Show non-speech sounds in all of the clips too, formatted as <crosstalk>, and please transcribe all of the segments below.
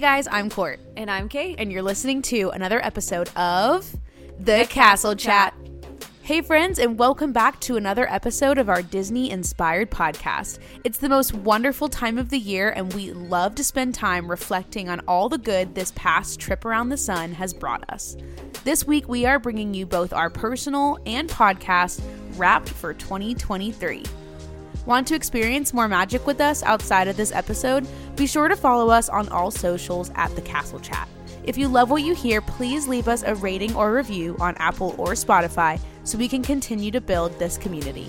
Hey guys, I'm Court, And I'm Kate. and you're listening to another episode of The, Castle Chat. Hey, friends, and welcome back to another episode of our Disney inspired podcast. It's the most wonderful time of the year, and we love to spend time reflecting on all the good this past trip around the sun has brought us. This week, we are bringing you both our personal and podcast wrapped for 2023. Want to experience more magic with us outside of this episode? Be sure to follow us on all socials at The Castle Chat. If you love what you hear, please leave us a rating or review on Apple or Spotify so we can continue to build this community.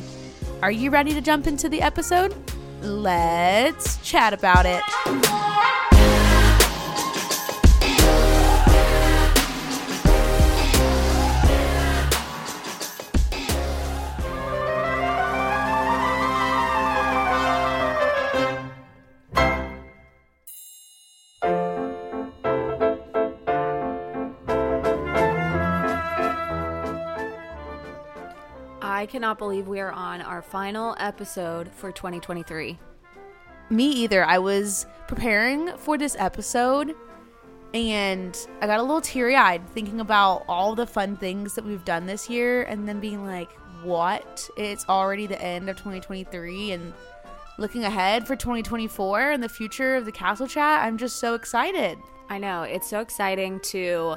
Are you ready to jump into the episode? Let's chat about it. Cannot believe we are on our final episode for 2023. Me either. I was preparing for this episode and I got a little teary eyed thinking about all the fun things that we've done this year and then being like, what? It's already the end of 2023 and looking ahead for 2024 and the future of the Castle Chat. I'm just so excited. I know, it's so exciting to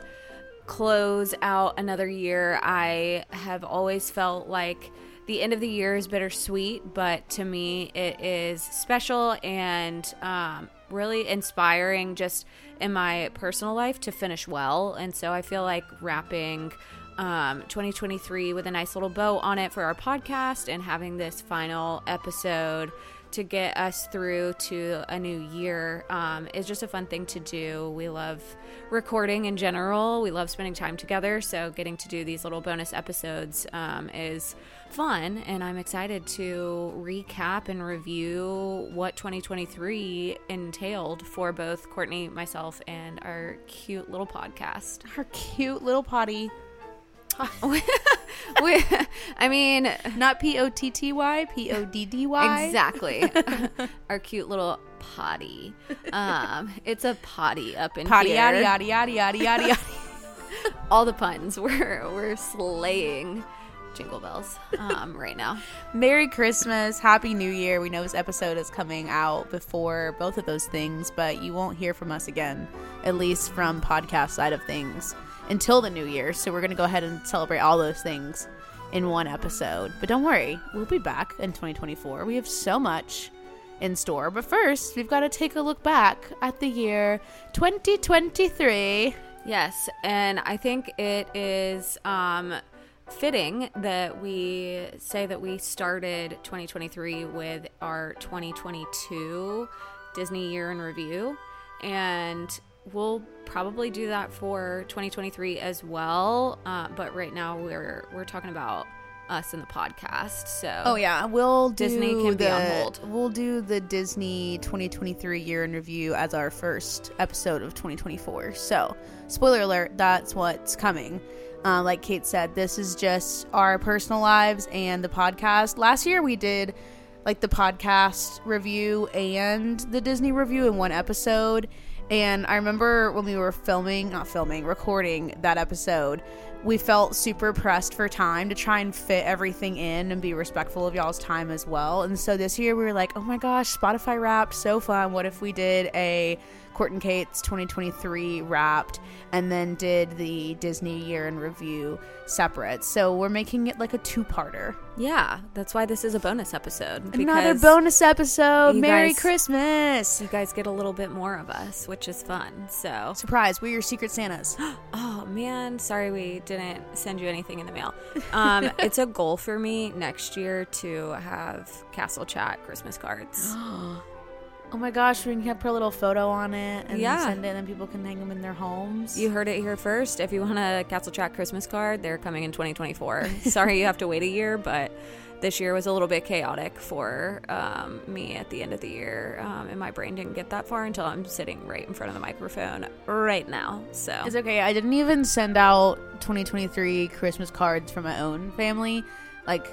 close out another year. I have always felt like the end of the year is bittersweet, but to me, it is special and um, really inspiring just in my personal life to finish well. And so I feel like wrapping um, 2023 with a nice little bow on it for our podcast and having this final episode to get us through to a new year um, is just a fun thing to do. We love recording in general. We love spending time together. So getting to do these little bonus episodes um, is fun, and I'm excited to recap and review what 2023 entailed for both Courtney, myself, and our cute little podcast. Our cute little potty. <laughs> we, I mean, Not P O T T Y, P O D D Y. Exactly. <laughs> Our cute little potty. Um, it's a potty up in Potty here. yada yada yada yada yada. <laughs> All the puns. We're we're slaying jingle bells um, right now. Merry Christmas, Happy New Year. We know this episode is coming out before both of those things, but you won't hear from us again, at least from podcast side of things, until the new year. So we're going to go ahead and celebrate all those things in one episode. But don't worry, we'll be back in 2024. We have so much in store. But first, we've got to take a look back at the year 2023. Yes, and I think it is um, fitting that we say that we started 2023 with our 2022 Disney Year in Review, and we'll probably do that for 2023 as well. Uh, but right now we're we're talking about us in the podcast. So Oh yeah, we'll do Disney can be the, on hold. We'll do the Disney 2023 year in review as our first episode of 2024. So, spoiler alert, that's what's coming. Uh, like Kate said, this is just our personal lives and the podcast. Last year we did like the podcast review and the Disney review in one episode. And I remember when we were filming, not filming, recording that episode, we felt super pressed for time to try and fit everything in and be respectful of y'all's time as well. And so this year we were like, oh my gosh, Spotify wrapped, so fun. What if we did a Court and Kate's 2023 wrapped and then did the Disney year in review separate? So we're making it like a two parter. yeah, that's why this is a bonus episode. Another bonus episode. Merry guys- Christmas. You guys get a little bit more of us, which is fun. So Surprise, we're your secret Santas. <gasps> Oh man, sorry we didn't send you anything in the mail. Um, <laughs> it's a goal for me next year to have Castle Chat Christmas cards. <gasps> <gasps> Oh my gosh, we can put a little photo on it and Yeah. send it, and then people can hang them in their homes. You heard it here first. If you want a Castle Chat Christmas card, they're coming in 2024. <laughs> sorry you have to wait a year, but this year was a little bit chaotic for um, me at the end of the year, um, and my brain didn't get that far until I'm sitting right in front of the microphone right now. So It's okay. I didn't even send out 2023 Christmas cards for my own family. Like,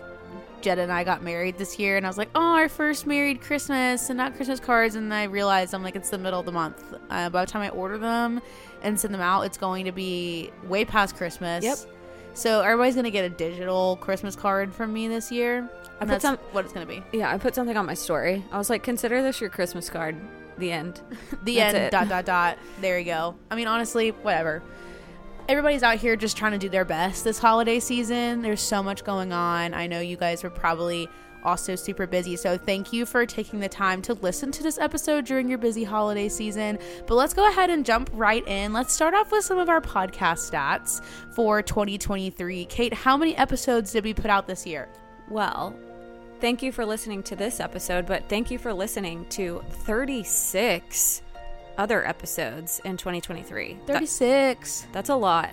Jetta and I got married this year, and I was like, oh, our first married Christmas and not Christmas cards. And I realized I'm like, it's the middle of the month. Uh, by the time I order them and send them out, it's going to be way past Christmas. Yep. So everybody's gonna get a digital Christmas card from me this year. I put that's some- what it's gonna be. Yeah, I put something on my story. I was like, consider this your Christmas card. The end. <laughs> The That's end. it. Dot dot dot. There you go. I mean, honestly, whatever. Everybody's out here just trying to do their best this holiday season. There's so much going on. I know you guys were probably also super busy. So thank you for taking the time to listen to this episode during your busy holiday season. But let's go ahead and jump right in. Let's start off with some of our podcast stats for 2023. Kate, how many episodes did we put out this year? Well, thank you for listening to this episode, but thank you for listening to 36 other episodes in 2023. That- 36. that's a lot.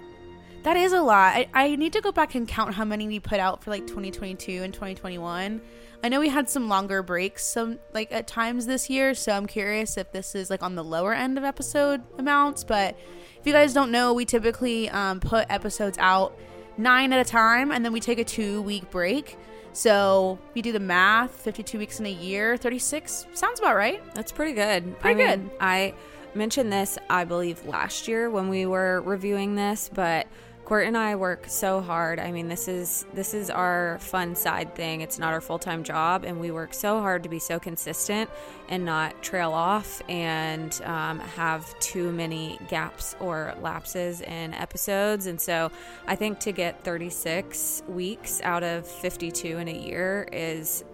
That is a lot. I, I need to go back and count how many we put out for like 2022 and 2021. I know we had some longer breaks some like at times this year, so I'm curious if this is like on the lower end of episode amounts. But if you guys don't know, we typically um, put episodes out nine at a time, and then we take a two week break. So you do the math, 52 weeks in a year, 36 sounds about right. That's pretty good. Pretty I mean, good. I mentioned this, I believe, last year when we were reviewing this, but Court and I work so hard. I mean, this is this is our fun side thing. It's not our full time job, and we work so hard to be so consistent and not trail off and um, have too many gaps or lapses in episodes. And so, I think to get 36 weeks out of 52 in a year is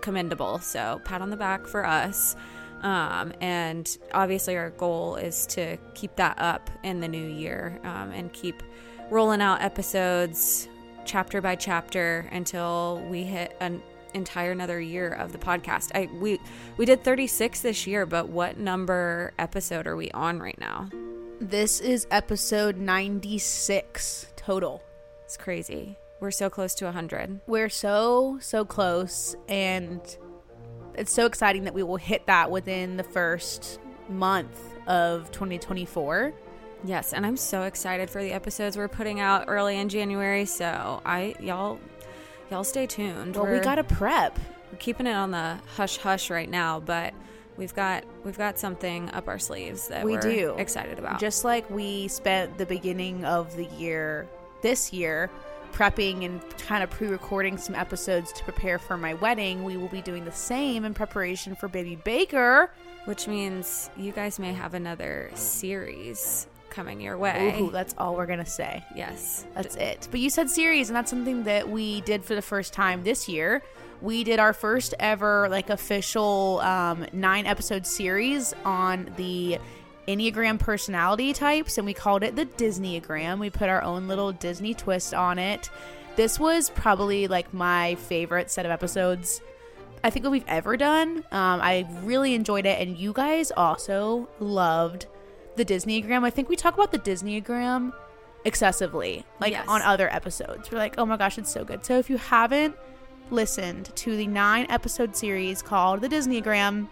commendable. So, pat on the back for us. Um, and obviously, our goal is to keep that up in the new year um, and keep rolling out episodes chapter by chapter until we hit an entire another year of the podcast. I we we did 36 this year, but what number episode are we on right now? This is episode 96 total. It's crazy. We're so close to 100. We're so, so close, and it's so exciting that we will hit that within the first month of 2024. Yes, and I'm so excited for the episodes we're putting out early in January. So I y'all y'all stay tuned. Well, we We're- got to prep. we're keeping it on the hush hush right now, but we've got we've got something up our sleeves that We are do. excited about. Just like we spent the beginning of the year this year prepping and kind of pre-recording some episodes to prepare for my wedding, we will be doing the same in preparation for baby Baker. which means you guys may have another series coming your way. Ooh, that's all we're going to say. Yes. That's it. But you said series, and that's something that we did for the first time this year. We did our first ever like official um, nine episode series on the Enneagram personality types, and we called it the Disneyagram. We put our own little Disney twist on it. This was probably like my favorite set of episodes I think that we've ever done. Um, I really enjoyed it, and you guys also loved the Disneyagram. I think we talk about the Disneyagram excessively, like Yes. on other episodes. We're like, oh my gosh, it's so good. So if you haven't listened to the nine episode series called the Disneyagram,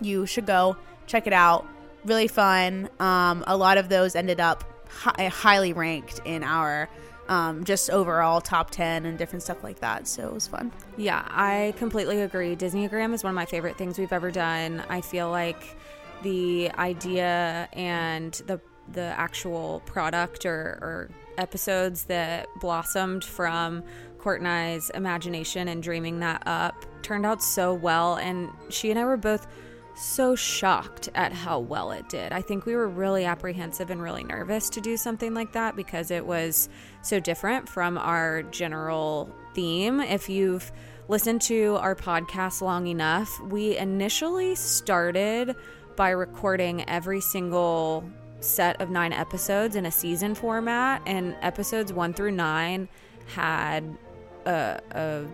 you should go check it out. Really fun. Um, a lot of those ended up hi- highly ranked in our um, just overall top 10 and different stuff like that. So it was fun. Yeah, I completely agree. Disneyagram is one of my favorite things we've ever done. I feel like the idea and the the actual product or, or episodes that blossomed from Court and I's imagination and dreaming that up turned out so well. And she and I were both so shocked at how well it did. I think we were really apprehensive and really nervous to do something like that because it was so different from our general theme. If you've listened to our podcast long enough, we initially started by recording every single set of nine episodes in a season format, and episodes one through nine had a, a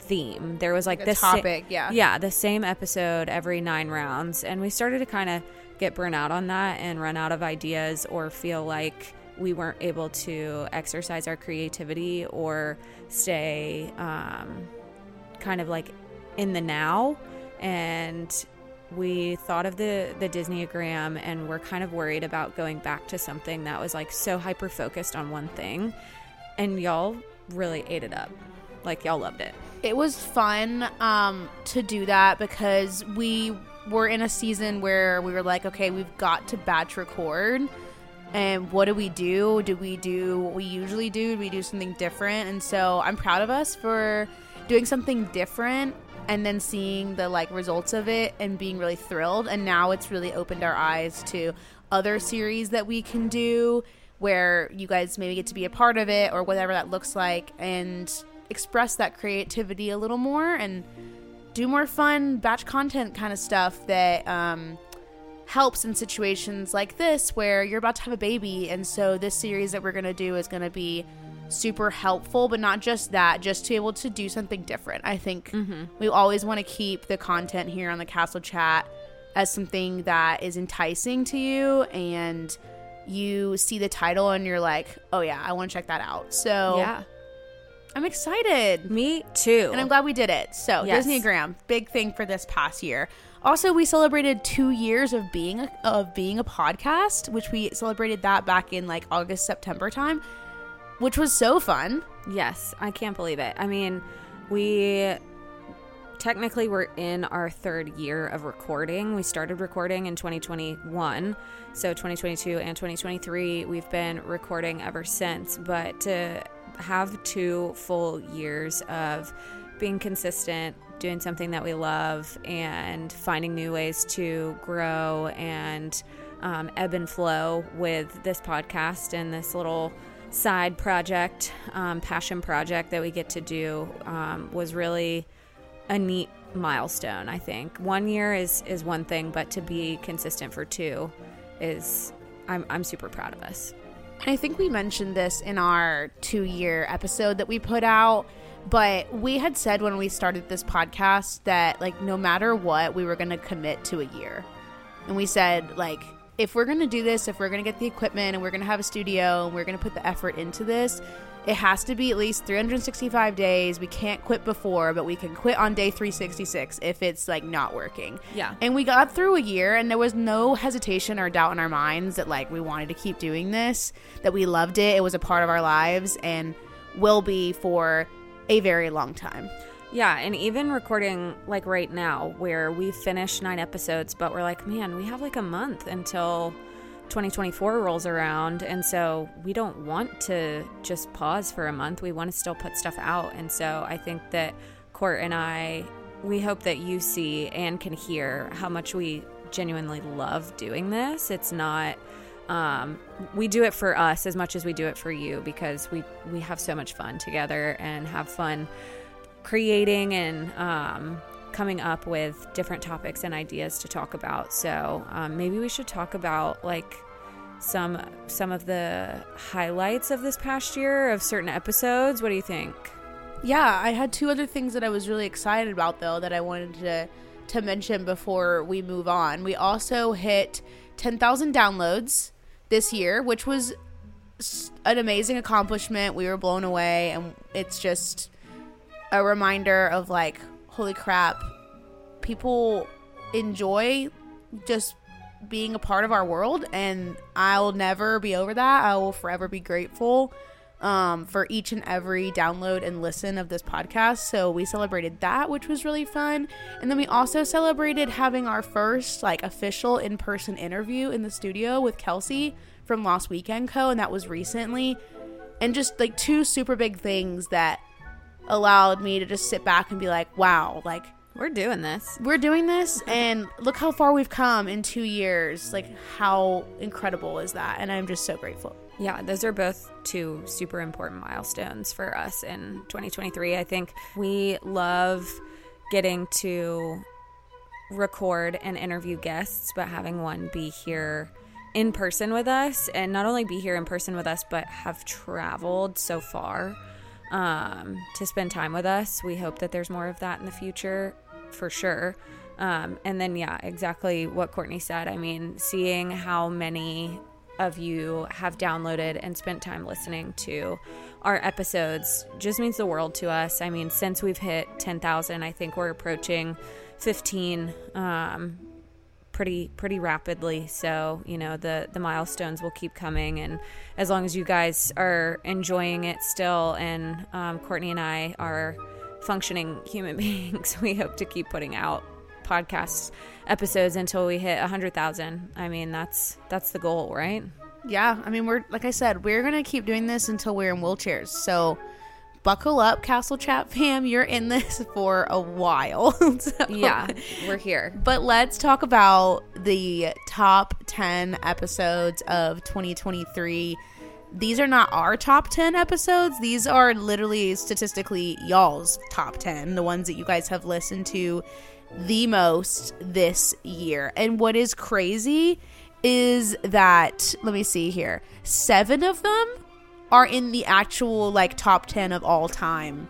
theme. There was like A this sa- topic, yeah. yeah, the same episode every nine rounds, and we started to kind of get burnt out on that and run out of ideas or feel like we weren't able to exercise our creativity or stay um, kind of like in the now and we thought of the the Disneyagram and we're kind of worried about going back to something that was like so hyper focused on one thing and y'all really ate it up like y'all loved it it was fun um, to do that because we were in a season where we were like, okay, we've got to batch record. And what do we do? Do we do what we usually do? Do we do something different? And so I'm proud of us for doing something different and then seeing the like results of it and being really thrilled. And now it's really opened our eyes to other series that we can do where you guys maybe get to be a part of it or whatever that looks like and express that creativity a little more and do more fun batch content kind of stuff that um, helps in situations like this where you're about to have a baby. And so, this series that we're going to do is going to be super helpful, but not just that, just to be able to do something different. I think mm-hmm. we always want to keep the content here on the Castle Chat as something that is enticing to you and you see the title and you're like, oh yeah, I want to check that out. So, yeah. I'm excited. Me too. And I'm glad we did it. So, yes. Disneyagram, big thing for this past year. Also, we celebrated two years of being a, of being a podcast, which we celebrated that back in like August September time, which was so fun. Yes, I can't believe it. I mean, we technically we're in our third year of recording. We started recording in 2021, so 2022 and 2023 we've been recording ever since. But to have two full years of being consistent, doing something that we love, and finding new ways to grow and um, ebb and flow with this podcast and this little side project, um, passion project that we get to do um, was really a neat milestone. I think one year is is one thing, but to be consistent for two is I'm I'm super proud of us. I think we mentioned this in our two year episode that we put out. But we had said when we started this podcast that, like, no matter what, we were going to commit to a year. And we said, like, if we're going to do this, if we're going to get the equipment and we're going to have a studio and we're going to put the effort into this, it has to be at least 365 days. We can't quit before, but we can quit on day 366 if it's like not working. Yeah. And we got through a year and there was no hesitation or doubt in our minds that like we wanted to keep doing this, that we loved it. It was a part of our lives and will be for a very long time. Yeah, and even recording like right now, where we finished nine episodes, but we're like, man, we have like a month until 2024 rolls around. And so we don't want to just pause for a month. We want to still put stuff out. And so I think that Court and I, we hope that you see and can hear how much we genuinely love doing this. It's not um, we do it for us as much as we do it for you because we we have so much fun together and have fun creating and um, coming up with different topics and ideas to talk about. So um, maybe we should talk about like some some of the highlights of this past year of certain episodes. What do you think? Yeah, I had two other things that I was really excited about though that I wanted to to mention before we move on. We also hit 10,000 downloads this year, which was an amazing accomplishment. We were blown away and it's just a reminder of like holy crap, people enjoy just being a part of our world, and I'll never be over that. I will forever be grateful um, for each and every download and listen of this podcast. So we celebrated that, which was really fun. And then we also celebrated having our first like official in person interview in the studio with Kelsey from Lost Weekend Co. And that was recently. And just like two super big things that allowed me to just sit back and be like, wow, like we're doing this. We're doing this and look how far we've come in 2 years. Like how incredible is that? And I'm just so grateful. Yeah, those are both two super important milestones for us in 2023. I think we love getting to record and interview guests, but having one be here in person with us and not only be here in person with us, but have traveled so far um, to spend time with us. We hope that there's more of that in the future for sure. Um, and then, yeah, exactly what Courtney said. I mean, seeing how many of you have downloaded and spent time listening to our episodes just means the world to us. I mean, since we've hit 10,000, I think we're approaching 15 um, pretty pretty rapidly. So you know the the milestones will keep coming, and as long as you guys are enjoying it still, and um, Courtney and I are functioning <laughs> human beings, we hope to keep putting out podcast episodes until we hit 100,000. I mean, that's that's the goal, right? Yeah, I mean, we're like I said, we're gonna keep doing this until we're in wheelchairs. So buckle up, Castle Chat fam. You're in this <laughs> for a while. <laughs> so, Yeah, we're here. But let's talk about the top 10 episodes of 2023. These are not our top 10 episodes. These are literally statistically y'all's top 10, the ones that you guys have listened to the most this year. And what is crazy is that, let me see here, seven of them are in the actual like top 10 of all time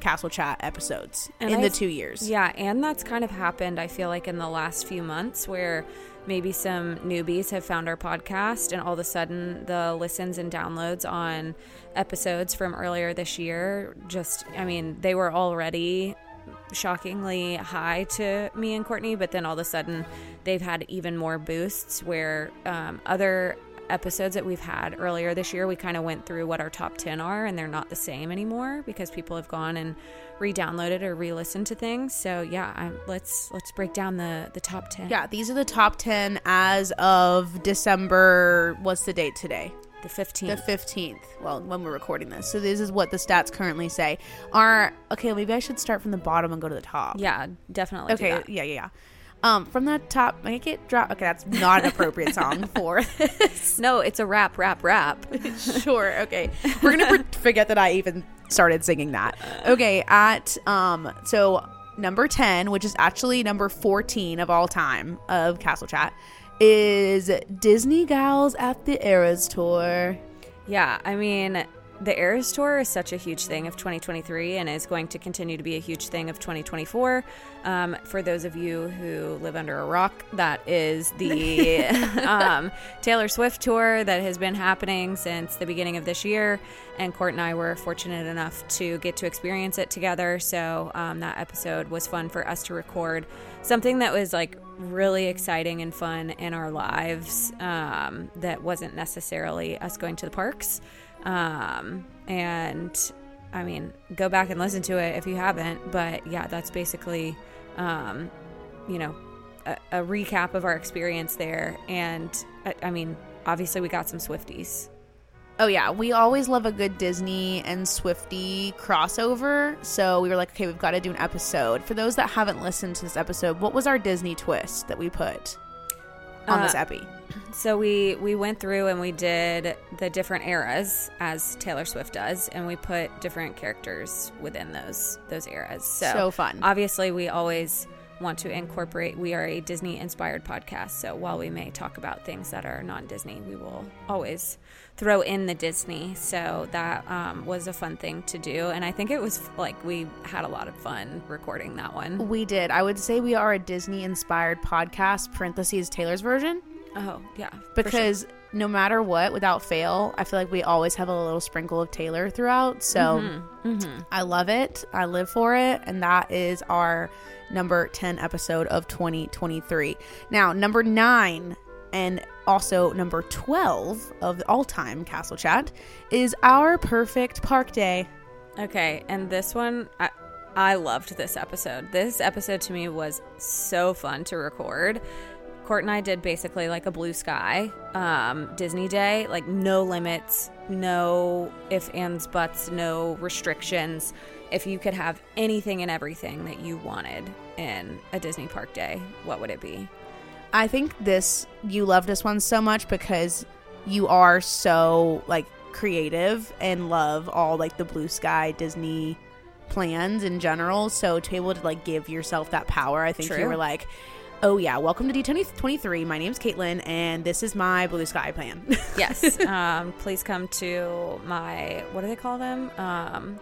Castle Chat episodes And in the I've- two years. Yeah, and that's kind of happened, I feel like, in the last few months where maybe some newbies have found our podcast and all of a sudden the listens and downloads on episodes from earlier this year just, I mean, they were already shockingly high to me and Courtney, but then all of a sudden they've had even more boosts where um, other episodes that we've had earlier this year we kind of went through what our top 10 are and they're not the same anymore because people have gone and re-downloaded or re-listened to things so yeah I, let's let's break down the the top 10 Yeah, these are the top 10 as of December. What's the date today? the 15th The 15th. Well, when we're recording this. So, this is what the stats currently say. Are, okay, maybe I should start from the bottom and go to the top. yeah definitely do Okay, yeah, yeah, yeah. Um, from the top, make it drop. Okay, that's not an appropriate song <laughs> for this. no it's a rap rap rap <laughs> sure. Okay, we're gonna pre- <laughs> forget that I even started singing that. Okay, at um, so number ten, which is actually number fourteen of all time of Castle Chat, is Disney Gals at the Eras tour. Yeah, I mean, the Eras Tour is such a huge thing of 2023 and is going to continue to be a huge thing of 2024. Um, for those of you who live under a rock, that is the <laughs> um, Taylor Swift tour that has been happening since the beginning of this year. And Court and I were fortunate enough to get to experience it together. So um, that episode was fun for us to record. Something that was like really exciting and fun in our lives um, that wasn't necessarily us going to the parks. Um, and I mean, go back and listen to it if you haven't. But yeah, that's basically, um, you know, a, a recap of our experience there. And I, I mean, obviously, we got some Swifties. Oh yeah, we always love a good Disney and Swifty crossover. So we were like, okay, we've got to do an episode. For those that haven't listened to this episode, what was our Disney twist that we put on this Uh, epi? <clears throat> So we we went through and we did the different eras as Taylor Swift does, and we put different characters within those those eras. So, So fun. Obviously, we always want to incorporate. We are a Disney inspired podcast, so while we may talk about things that are non Disney, we will always throw in the Disney. So that um, was a fun thing to do, and I think it was like we had a lot of fun recording that one. We did. I would say we are a Disney inspired podcast, parentheses Taylor's version, Oh yeah, for sure. because no matter what, without fail, I feel like we always have a little sprinkle of Taylor throughout. So Mm-hmm. I love it. I live for it. And that is our number 10 episode of 2023. Now, number nine and also number 12 of all time Castle Chat is our perfect park day. Okay, and this one, I, I loved this episode. This episode to me was so fun to record. Court and I did basically like a blue sky um, Disney day, like no limits, no if, ands, buts, no restrictions. If you could have anything and everything that you wanted in a Disney park day, what would it be? I think this, you love this one so much because you are so like creative and love all like the blue sky Disney plans in general. So to be able to like give yourself that power, I think you were like, oh yeah, welcome to D23. My name's Caitlin and this is my blue sky plan. <laughs> Yes. um, please come to my, what do they call them? Um,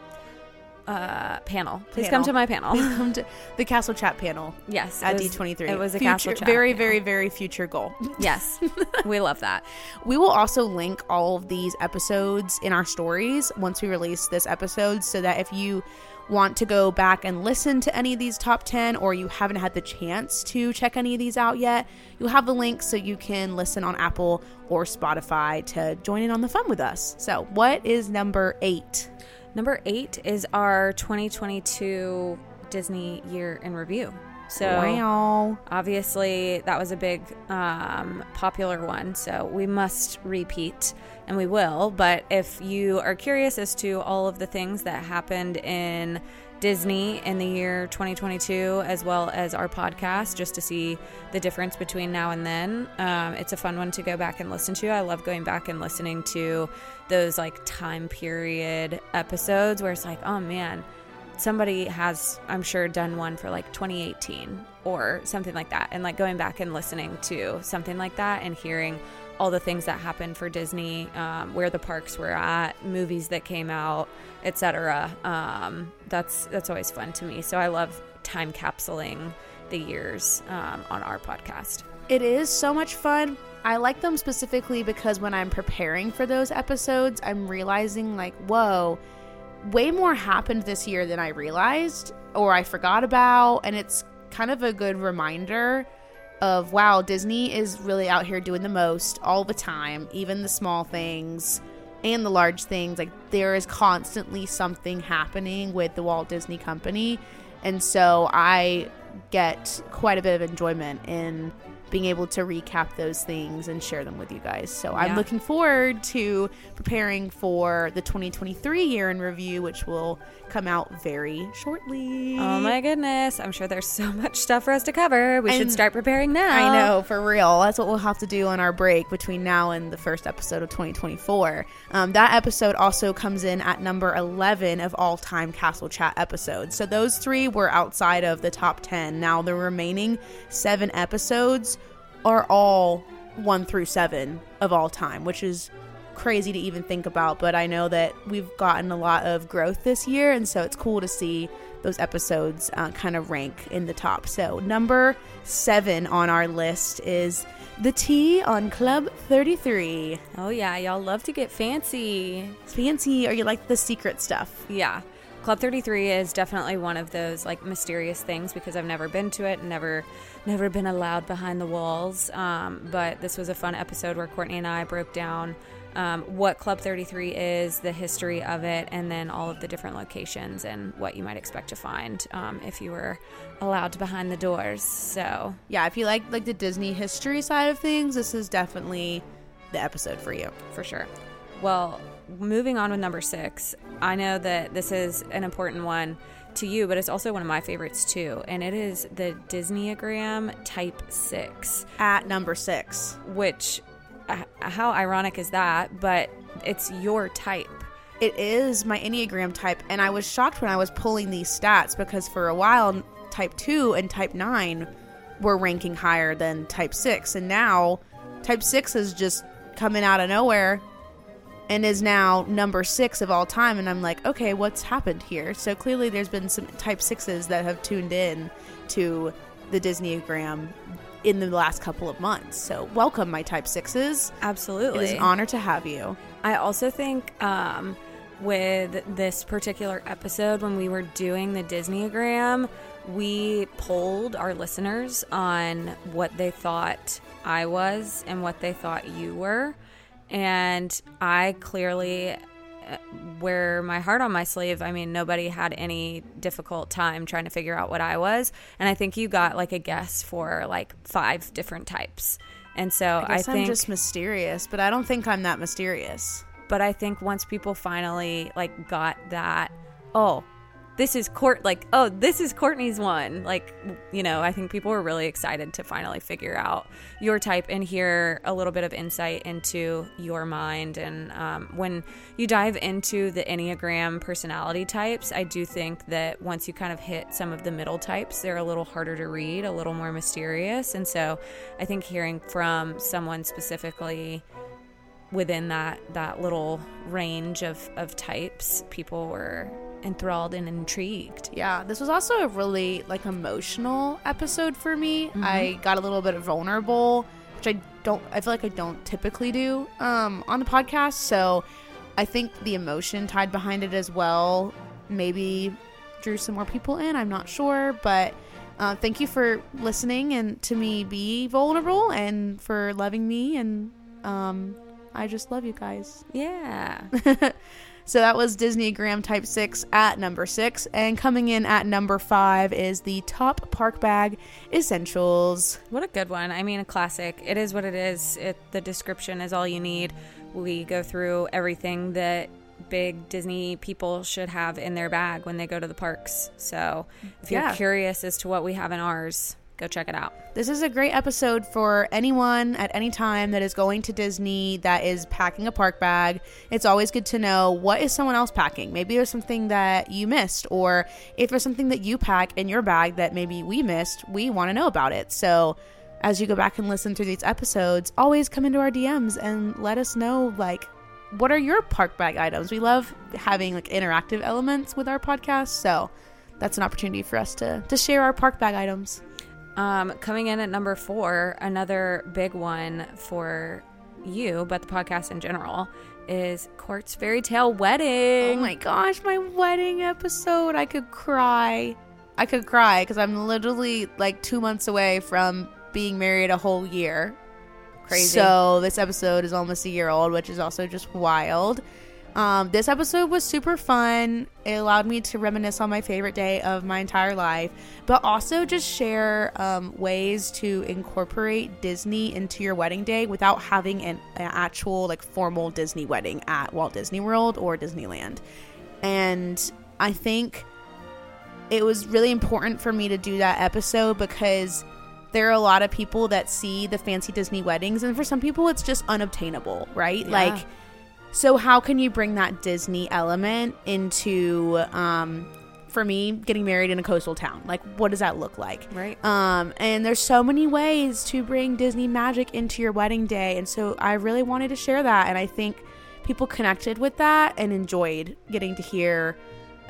uh, panel. Please come to my panel. Come to the Castle Chat panel Yes, at it was- D23. It was a future, castle chat. very, panel. very, very future goal. <laughs> yes. <laughs> we love that. We will also link all of these episodes in our stories once we release this episode so that if you want to go back and listen to any of these top 10 or you haven't had the chance to check any of these out yet, you'll have the link so you can listen on Apple or Spotify to join in on the fun with us. So, what is number eight? Number eight is our 2022 Disney year in review. So wow. obviously that was a big um, popular one so we must repeat and we will but if you are curious as to all of the things that happened in disney in the year 2022 as well as our podcast just to see the difference between now and then. Um, it's a fun one to go back and listen to. I love going back and listening to those like time period episodes where it's like oh man somebody has i'm sure done one for like 2018 or something like that. And like going back and listening to something like that and hearing all the things that happened for disney um, where the parks were at movies that came out etc um, that's that's always fun to me so i love time capsuling the years um, on our podcast It is so much fun. I like them specifically because when I'm preparing for those episodes, I'm realizing, like, whoa, way more happened this year than I realized or I forgot about. And it's kind of a good reminder of, wow, Disney is really out here doing the most all the time, even the small things and the large things. Like, there is constantly something happening with the Walt Disney Company. And so I get quite a bit of enjoyment in being able to recap those things and share them with you guys. So I'm looking forward to preparing for the 2023 year in review, which will come out very shortly. oh my goodness i'm sure there's so much stuff for us to cover we should start preparing now I know, for real. That's what we'll have to do on our break between now and the first episode of 2024. Um, that episode also comes in at number 11 of all time Castle Chat episodes. So those three were outside of the top 10. Now, the remaining seven episodes are all one through seven of all time, which is crazy to even think about. But I know that we've gotten a lot of growth this year, and so it's cool to see those episodes uh, kind of rank in the top. So, number seven on our list is The Tea on Club 33. Oh yeah, y'all love to get fancy. Fancy, or you like the secret stuff? Yeah. Club 33 is definitely one of those like mysterious things because I've never been to it and never never been allowed behind the walls. Um, but this was a fun episode where Courtney and I broke down um, what Club 33 is, the history of it, and then all of the different locations and what you might expect to find um, if you were allowed to behind the doors. So Yeah, if you like like the Disney history side of things, this is definitely the episode for you. for sure. Well, moving on with number six, I know that this is an important one to you, but it's also one of my favorites too, and it is the Disneyagram Type 6, At number six. which, how ironic is that? But it's your type. It is my Enneagram type, and I was shocked when I was pulling these stats because for a while, type 2 and type 9 were ranking higher than type 6, and now type 6 is just coming out of nowhere and is now number 6 of all time. And I'm like, okay, what's happened here? So clearly, there's been some type 6s that have tuned in to the Disneyagram in the last couple of months. So, welcome, my type 6s. It Absolutely. is an honor to have you. I also think um, with this particular episode, when we were doing the Disneyagram, we polled our listeners on what they thought I was and what they thought you were. And I clearly wear my heart on my sleeve. I mean, nobody had any difficult time trying to figure out what I was. And I think you got like a guess for like five different types. And so I guess I think am just mysterious, but I don't think I'm that mysterious. but I think once people finally like got that, oh, this is Court like oh this is Courtney's one. Like you know I think people were really excited to finally figure out your type and hear a little bit of insight into your mind. And um, when you dive into the enneagram personality types I do think that once you kind of hit some of the middle types they're a little harder to read a little more mysterious. And so I think hearing from someone specifically within that that little range of of types people were enthralled and intrigued Yeah, this was also a really like emotional episode for me. I got a little bit vulnerable, which I don't I feel like I don't typically do um on the podcast. So I think the emotion tied behind it as well maybe drew some more people in. I'm not sure, but uh, thank you for listening and to me be vulnerable and for loving me and um I just love you guys. yeah <laughs> So that was Disneyagram Type 6 at number 6. And coming in at number 5 is the Top Park Bag Essentials. What a good one. I mean, a classic. It is what it is. It, the description is all you need. We go through everything that big Disney people should have in their bag when they go to the parks. So if you're Yeah. curious as to what we have in ours, go check it out. This is a great episode for anyone at any time that is going to Disney that is packing a park bag. It's always good to know what is someone else packing. Maybe there's something that you missed, or if there's something that you pack in your bag that maybe we missed, we want to know about it. So as you go back and listen through these episodes, always come into our DMs and let us know like what are your park bag items. We love having like interactive elements with our podcast, so that's an opportunity for us to to share our park bag items. Um, coming in at number four, another big one for you, but the podcast in general, is Court's Fairy Tale Wedding. Oh my gosh, my wedding episode. I could cry. I could cry because I'm literally like two months away from being married a whole year. Crazy. So this episode is almost a year old, which is also just wild. Um, this episode was super fun. It allowed me to reminisce on my favorite day of my entire life, but also just share um, ways to incorporate Disney into your wedding day without having an, an actual like formal Disney wedding at Walt Disney World or Disneyland. And I think it was really important for me to do that episode because there are a lot of people that see the fancy Disney weddings, and for some people, it's just unobtainable, right? Yeah. Like, so how can you bring that Disney element into, um, for me, getting married in a coastal town? Like, what does that look like? Right. Um, and there's so many ways to bring Disney magic into your wedding day, and so I really wanted to share that, and I think people connected with that and enjoyed getting to hear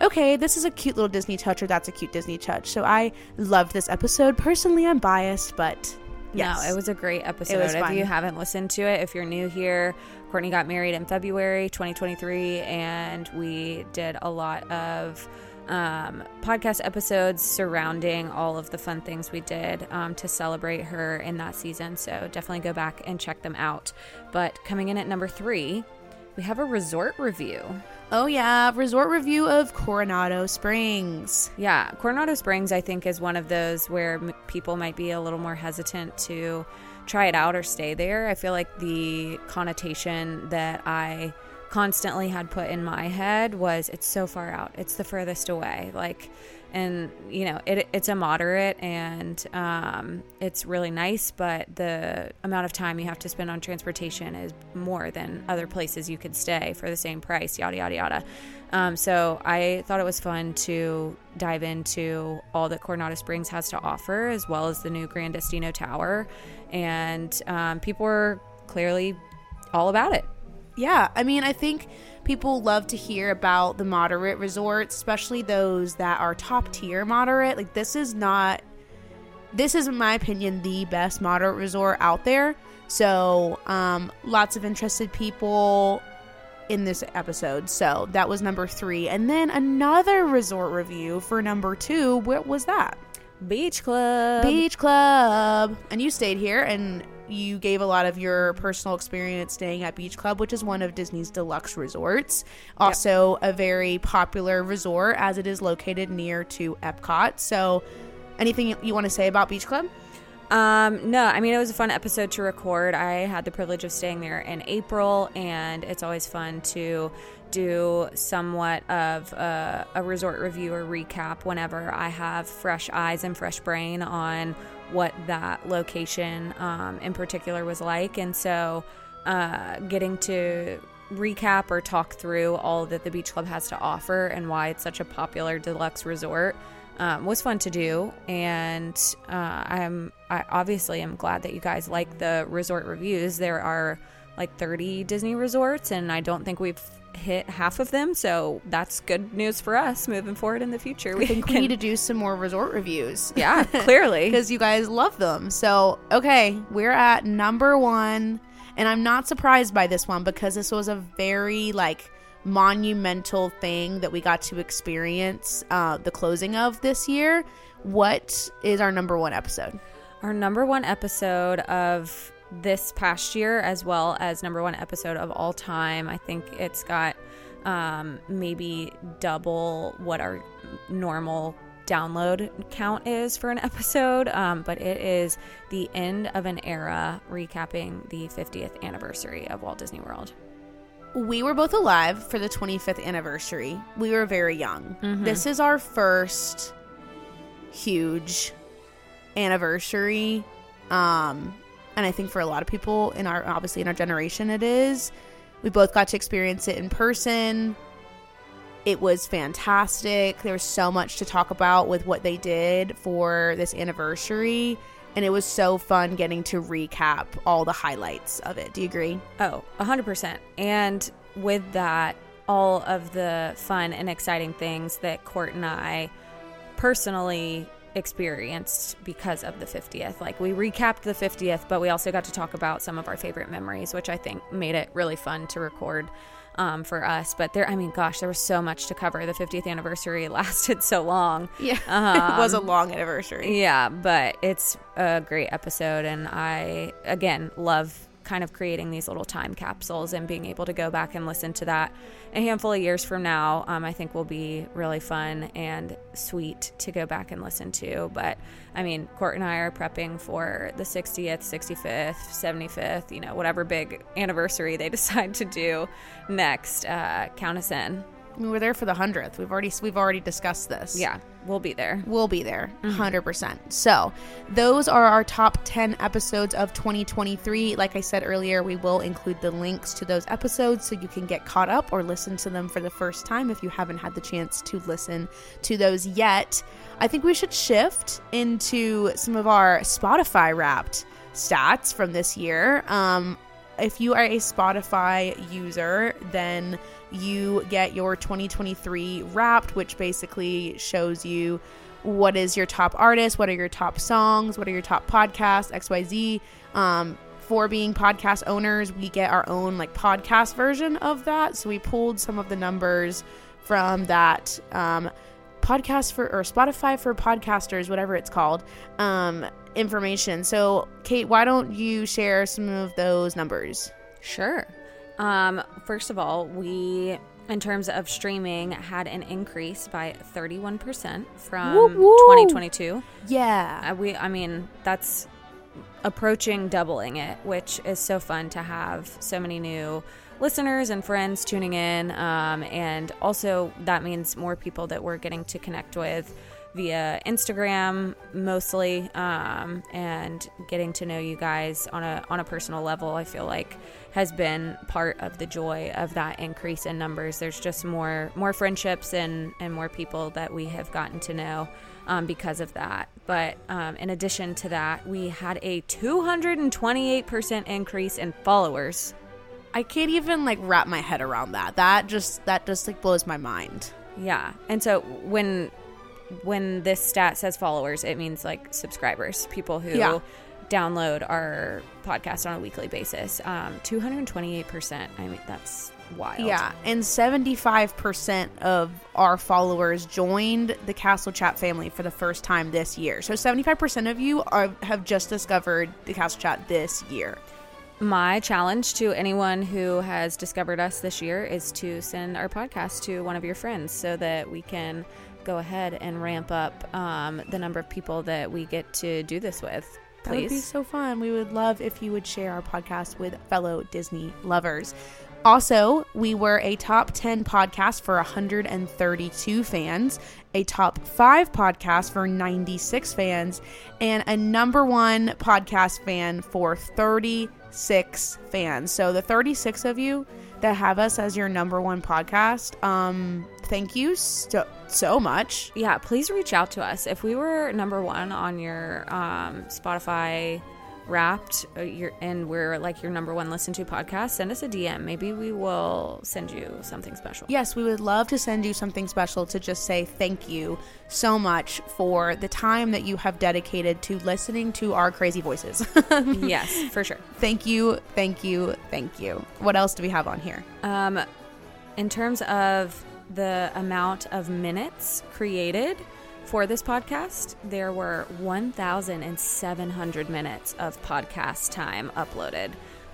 okay, this is a cute little Disney touch, or that's a cute Disney touch. So I loved this episode. Personally, I'm biased, but yes, No, it was a great episode. was if you haven't listened to it, if you're new here, Courtney got married in February 2023, and we did a lot of um, podcast episodes surrounding all of the fun things we did um, to celebrate her in that season. So definitely go back and check them out. But coming in at number three, we have a resort review. Oh yeah, resort review of Coronado Springs. Yeah, Coronado Springs, I think, is one of those where m- people might be a little more hesitant to try it out or stay there. I feel like the connotation that I constantly had put in my head was it's so far out, it's the furthest away. Like, and you know, it, it's a moderate and um, it's really nice, but the amount of time you have to spend on transportation is more than other places you could stay for the same price, yada, yada, yada. Um, so I thought it was fun to dive into all that Coronado Springs has to offer, as well as the new Grand Destino Tower. And um, people were clearly all about it. Yeah, I mean, I think people love to hear about the moderate resorts, especially those that are top tier moderate. Like, this is not, this is, in my opinion, the best moderate resort out there. So, um, lots of interested people in this episode. So, that was number three. And then another resort review for number two. What was that? Beach Club. Beach Club. And you stayed here and you gave a lot of your personal experience staying at Beach Club, which is one of Disney's deluxe resorts. Also, a very popular resort as it is located near to Epcot. So, anything you- you want to say about Beach Club? Um, no, I mean, it was a fun episode to record. I had the privilege of staying there in April, and it's always fun to do somewhat of a, a resort review or recap whenever I have fresh eyes and fresh brain on what that location um, in particular was like. And so, uh, getting to recap or talk through all that the Beach Club has to offer and why it's such a popular deluxe resort um, was fun to do, and uh, I'm I obviously am glad that you guys like the resort reviews. There are like 30 Disney resorts, and I don't think we've hit half of them, so that's good news for us moving forward in the future. I think we need to do some more resort reviews. yeah, <laughs> clearly, because you guys love them. So, okay, we're at number one, and I'm not surprised by this one because this was a very like monumental thing that we got to experience uh, the closing of this year. What is our number one episode? our number one episode of this past year, as well as number one episode of all time. I think it's got um, maybe double what our normal download count is for an <laughs> episode, um, but it is the end of an era recapping the 50th anniversary of Walt Disney World. We were both alive for the 25th anniversary. We were very young. This is our first huge anniversary. Um, and I think for a lot of people in our obviously in our generation it is. We both got to experience it in person. It was fantastic. There was so much to talk about with what they did for this anniversary. And it was so fun getting to recap all the highlights of it. Do you agree? Oh, 100%. And with that, all of the fun and exciting things that Court and I personally experienced because of the 50th. Like, we recapped the 50th, but we also got to talk about some of our favorite memories, which I think made it really fun to record um, for us. But there, I mean, gosh, there was so much to cover. The 50th anniversary <laughs> lasted so long. Yeah. <laughs> it was a long anniversary. Yeah, but it's a great episode, and I again love kind of creating these little time capsules and being able to go back and listen to that a handful of years from now. Um, I think will be really fun and sweet to go back and listen to. But I mean, Court and I are prepping for the 60th, 65th, 75th, you know, whatever big anniversary they <laughs> decide to do next. Uh, count us in. We were there for the hundredth. We've already we've already discussed this. Yeah, we'll be there. We'll be there, 100%. So, those are our top 10 episodes of 2023. Like I said earlier, we will include the links to those episodes so you can get caught up or listen to them for the first time if you haven't had the chance to listen to those yet. I think we should shift into some of our Spotify wrapped stats from this year. Um, if you are a Spotify user, then you get your 2023 wrapped, which basically shows you what is your top artist, what are your top songs, what are your top podcasts, XYZ. Um, for being podcast owners, we get our own like podcast version of that. So we pulled some of the numbers from that um, podcast for or Spotify for podcasters, whatever it's called, um, information. So, Kate, why don't you share some of those numbers? Sure. Um, first of all, we, in terms of streaming, had an increase by 31% from Woo woo. 2022. Yeah. Uh, we, I mean, that's approaching doubling it, which is so fun to have so many new listeners and friends tuning in. Um, and also, that means more people that we're getting to connect with via Instagram mostly, um, and getting to know you guys on a on a personal level. I feel like has been part of the joy of that increase in numbers. There's just more more friendships and and more people that we have gotten to know um, because of that. But um, in addition to that, we had a 228% increase in followers. I can't even like wrap my head around that. That just that just like blows my mind. Yeah, and so when when this stat says followers, it means like subscribers, people who Yeah. download our podcast on a weekly basis. Um, 228%. I mean, that's wild. Yeah, and 75% of our followers joined the Castle Chat family for the first time this year. So 75% of you are have just discovered the Castle Chat this year. My challenge to anyone who has discovered us this year is to send our podcast to one of your friends so that we can go ahead and ramp up um, the number of people that we get to do this with. That would be so fun. We would love if you would share our podcast with fellow Disney lovers. Also, we were a top 10 podcast for 132 fans, a top 5 podcast for 96 fans, and a number 1 podcast fan for 36 fans. So the 36 of you that have us as your number 1 podcast, um thank you so so much. yeah, please reach out to us. If we were number one on your um, Spotify Wrapped, uh, your, and we're like your number one listen to podcast, send us a DM. Maybe we will send you something special. Yes, we would love to send you something special to just say thank you so much for the time that you have dedicated to listening to our crazy voices. <laughs> yes, for sure. thank you, thank you, thank you. What else do we have on here? Um, in terms of the amount of minutes created for this podcast, there were 1,700 minutes of podcast time uploaded,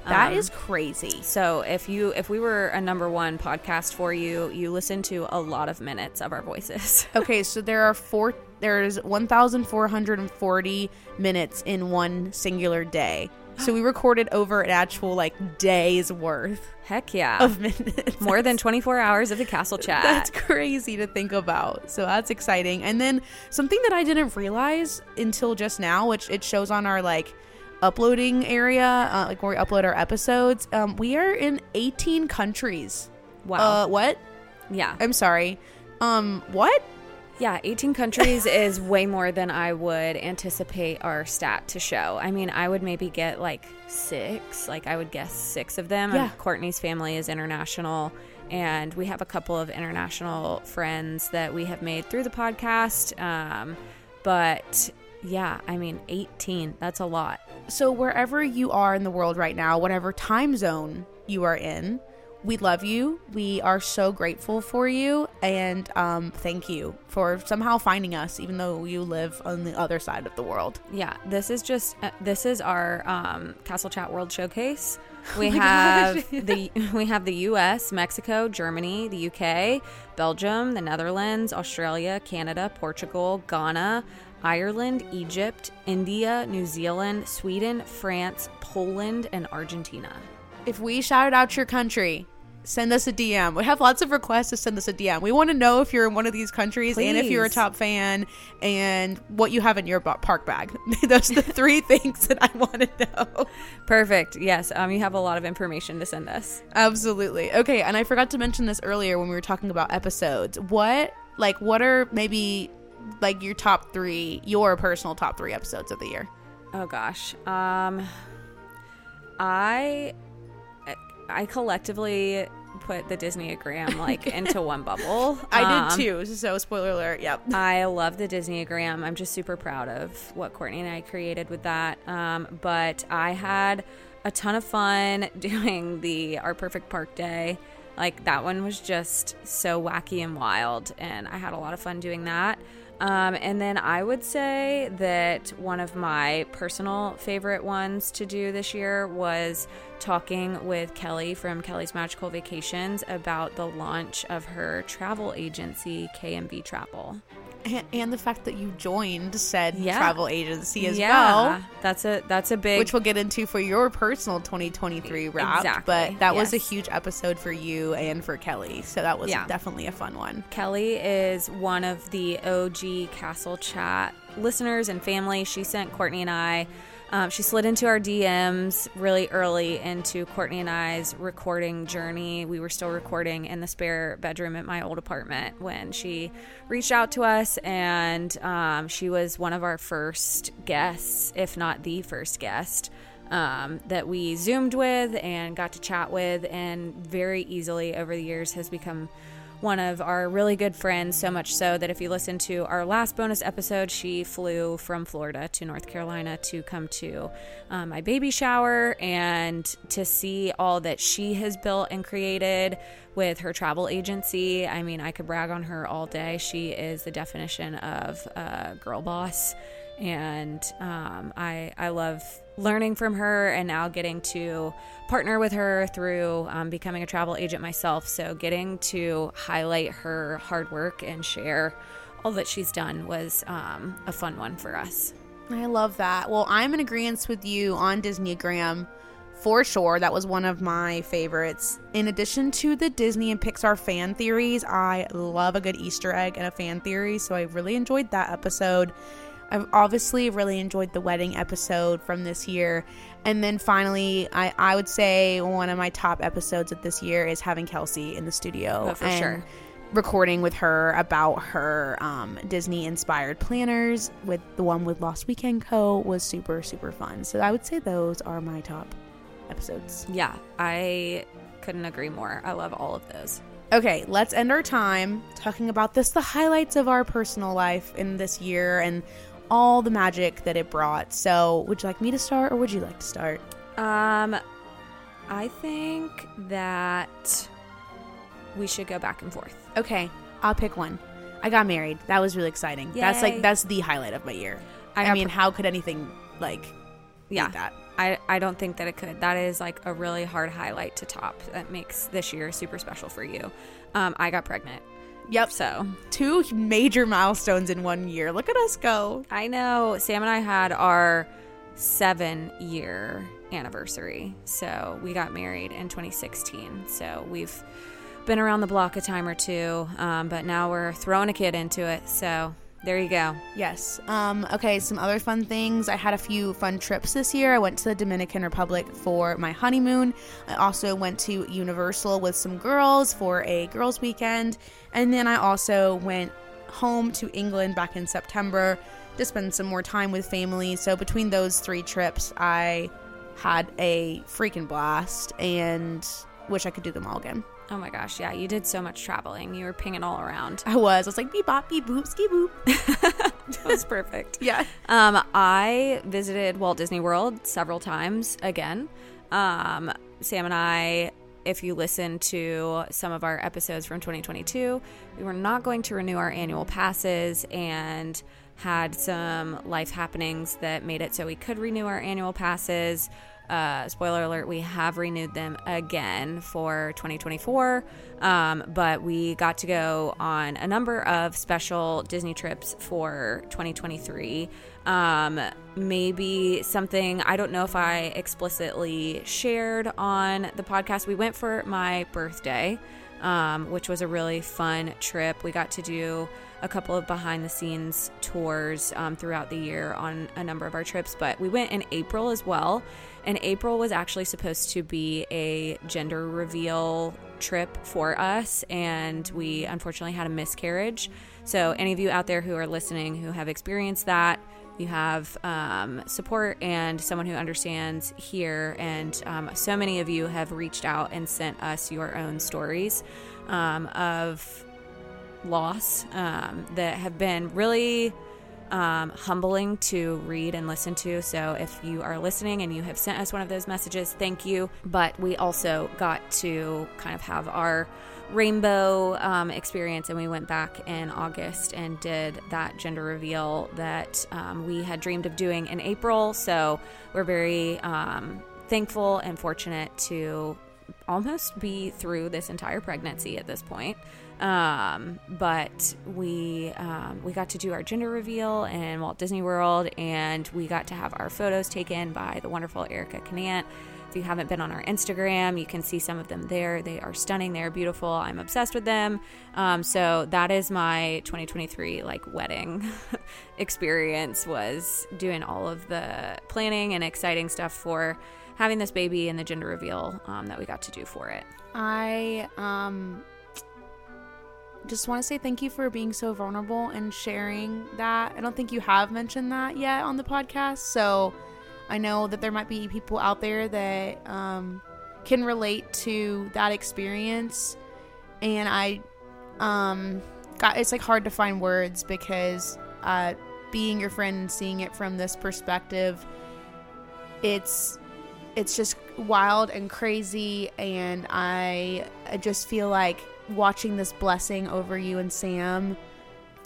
That Um, is crazy. So if you if we were a number one podcast for you, you listen to a lot of minutes of our voices. <laughs> Okay, so there are four. There's 1,440 minutes in one singular day. So we recorded over an actual like day's worth Heck yeah. of minutes. More than <laughs> 24 hours of the castle chat. That's crazy to think about. So that's exciting. And then something that I didn't realize until just now, which it shows on our like uploading area, uh, like where we upload our episodes. Um, we are in 18 countries. wow. Uh, what? yeah. I'm sorry. Um, what? Yeah, 18 countries is way more than I would anticipate our stat to show. I mean, I would maybe get like six, like I would guess six of them. Yeah. Courtney's family is international, and we have a couple of international friends that we have made through the podcast. Um, but yeah, I mean, 18, that's a lot. So, wherever you are in the world right now, whatever time zone you are in, we love you. We are so grateful for you. And um, thank you for somehow finding us, even though you live on the other side of the world. Yeah, this is just uh, this is our um, Castle Chat World Showcase. <laughs> We Oh have gosh. the <laughs> we have the U.S., Mexico, Germany, the U.K., Belgium, the Netherlands, Australia, Canada, Portugal, Ghana, Ireland, Egypt, India, New Zealand, Sweden, France, Poland, and Argentina. If we shouted out your country, send us a DM. We have lots of requests to send us a DM. We want to know if you're in one of these countries and if you're a top fan and what you have in your park bag. <laughs> Those are the three <laughs> things that I want to know. Perfect. Yes, um, you have a lot of information to send us. Absolutely. Okay, and I forgot to mention this earlier when we were talking about episodes. What like what are maybe like your top 3, your personal top 3 episodes of the year? Oh gosh. Um I I collectively put the Disneyagram like <laughs> into one bubble. I Um, did too. So spoiler alert. Yep. I love the Disneyagram. I'm just super proud of what Courtney and I created with that. Um, but I had a ton of fun <laughs> doing the Our Perfect Park Day. Like that one was just so wacky and wild, and I had a lot of fun doing that. Um, and then I would say that one of my personal favorite ones to do this year was talking with Kelly from Kelly's Magical Vacations about the launch of her travel agency, KMV Travel. And, and the fact that you joined said Yeah. travel agency as yeah, well. that's a that's a big Which we'll get into for your personal 2023 wrap. Exactly, But that was a huge episode for you and for Kelly. So that was Yeah. definitely a fun one. Kelly is one of the OG Castle Chat listeners and family. She sent Courtney and I. Um, she slid into our DMs really early into Courtney and I's recording journey. We were still recording in the spare bedroom at my old apartment when she reached out to us, and um, she was one of our first guests, if not the first guest. um, that we zoomed with and got to chat with, and very easily over the years has become one of our really good friends. So much so that if you listen to our last bonus episode, she flew from Florida to North Carolina to come to um, my baby shower and to see all that she has built and created with her travel agency. I mean, I could brag on her all day. She is the definition of a girl boss and um, I I love learning from her and now getting to partner with her through um, becoming a travel agent myself. So getting to highlight her hard work and share all that she's done was um, a fun one for us. I love that. Well, I'm in agreement with you on Disneyagram for sure. That was one of my favorites. In addition to the Disney and Pixar fan theories, I love a good Easter egg and a fan theory. So I really enjoyed that episode. I've obviously really enjoyed the wedding episode from this year. And then finally, I, I would say one of my top episodes of this year is having Kelsey in the studio. Oh, for and sure. Recording with her about her um, Disney inspired planners with the one with Lost Weekend Co. was super, super fun. So I would say those are my top episodes. Yeah, I couldn't agree more. I love all of those. Okay, let's end our time talking about this the highlights of our personal life in this year and all the magic that it brought. So, would you like me to start or would you like to start? Um, I think that we should go back and forth. Okay, I'll pick one. I got married. That was really exciting. That's like that's the highlight of my year. I I, mean, pr- how could anything like Yeah. that? I, I don't think that it could. That is like a really hard highlight to top that makes this year super special for you. Um, I got pregnant. Yep. So Two major milestones in one year. Look at us go. I know Sam and I had our seven year anniversary. So we got married in 2016. So we've been around the block a time or two, um, but now we're throwing a kid into it. So there you go. Yes. Um, okay, some other fun things. I had a few fun trips this year. I went to the Dominican Republic for my honeymoon. I also went to Universal with some girls for a girls' weekend. And then I also went home to England back in September to spend some more time with family. So between those three trips, I had a freaking blast and wish I could do them all again. Oh my gosh, yeah, you did so much traveling. You were pinging all around. I was. I was like beep bop beep boop ski boop. <laughs> that was perfect. <laughs> yeah. Um, I visited Walt Disney World several times again. Um, Sam and I, if you listen to some of our episodes from 2022, we were not going to renew our annual passes and had some life happenings that made it so we could renew our annual passes. Uh, spoiler alert, we have renewed them again for 2024. Um, but we got to go on a number of special Disney trips for 2023. Um, maybe something, I don't know if I explicitly shared on the podcast. We went for my birthday, um, which was a really fun trip. We got to do a couple of behind the scenes tours um, throughout the year on a number of our trips, but we went in April as well. And April was actually supposed to be a gender reveal trip for us, and we unfortunately had a miscarriage. So, any of you out there who are listening who have experienced that, you have um, support and someone who understands here. And um, so many of you have reached out and sent us your own stories um, of loss um, that have been really um, humbling to read and listen to. So if you are listening and you have sent us one of those messages, thank you. But we also got to kind of have our rainbow um, experience, and we went back in August and did that gender reveal that um, we had dreamed of doing in April. So we're very um, thankful and fortunate to almost be through this entire pregnancy at this point. Um, but we um, we got to do our gender reveal in Walt Disney World, and we got to have our photos taken by the wonderful Erica Canant. If you haven't been on our Instagram, you can see some of them there. They are stunning. They are beautiful. I'm obsessed with them. Um, so that is my 2023 like wedding <laughs> experience. Was doing all of the planning and exciting stuff for having this baby and the gender reveal um, that we got to do for it. I um just want to say thank you for being so vulnerable and sharing that. I don't think you have mentioned that yet on the podcast, so I know that there might be people out there that um, can relate to that experience, and I um got it's like hard to find words because uh, being your friend and seeing it from this perspective, it's it's just wild and crazy, and I, I just feel like watching this blessing over you and Sam